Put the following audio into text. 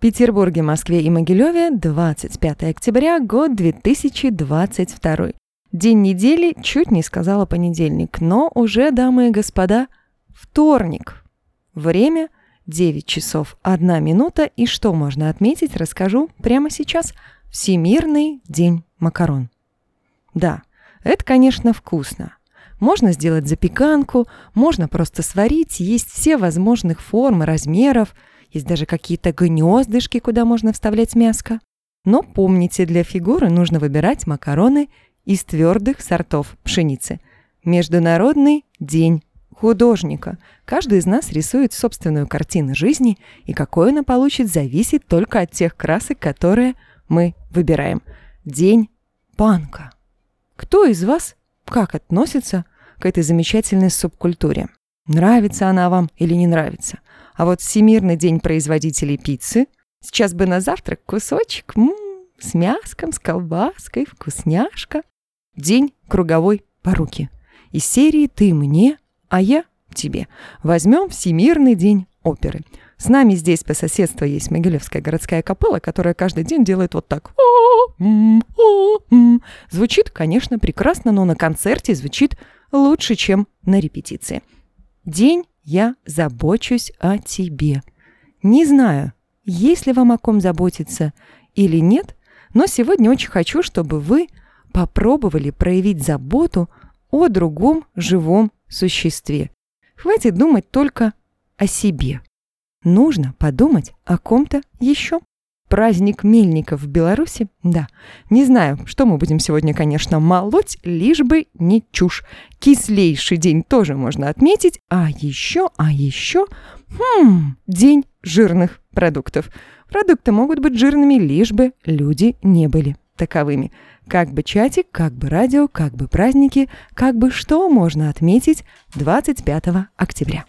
Петербурге, Москве и Могилеве 25 октября, год 2022. День недели, чуть не сказала понедельник, но уже, дамы и господа, вторник. Время 9 часов 1 минута, и что можно отметить, расскажу прямо сейчас. Всемирный день макарон. Да, это, конечно, вкусно. Можно сделать запеканку, можно просто сварить, есть все возможных форм размеров – есть даже какие-то гнездышки, куда можно вставлять мяско. Но помните, для фигуры нужно выбирать макароны из твердых сортов пшеницы. Международный день художника. Каждый из нас рисует собственную картину жизни, и какой она получит, зависит только от тех красок, которые мы выбираем. День панка. Кто из вас как относится к этой замечательной субкультуре? Нравится она вам или не нравится? А вот Всемирный день производителей пиццы. Сейчас бы на завтрак кусочек м -м, с мяском, с колбаской, вкусняшка. День круговой поруки. Из серии «Ты мне, а я тебе». Возьмем Всемирный день оперы. С нами здесь по соседству есть Могилевская городская капелла, которая каждый день делает вот так. Звучит, конечно, прекрасно, но на концерте звучит лучше, чем на репетиции. День я забочусь о тебе. Не знаю, есть ли вам о ком заботиться или нет, но сегодня очень хочу, чтобы вы попробовали проявить заботу о другом живом существе. Хватит думать только о себе. Нужно подумать о ком-то еще. Праздник мельников в Беларуси? Да. Не знаю, что мы будем сегодня, конечно, молоть, лишь бы не чушь. Кислейший день тоже можно отметить. А еще, а еще... Хм, день жирных продуктов. Продукты могут быть жирными, лишь бы люди не были таковыми. Как бы чатик, как бы радио, как бы праздники, как бы что можно отметить 25 октября.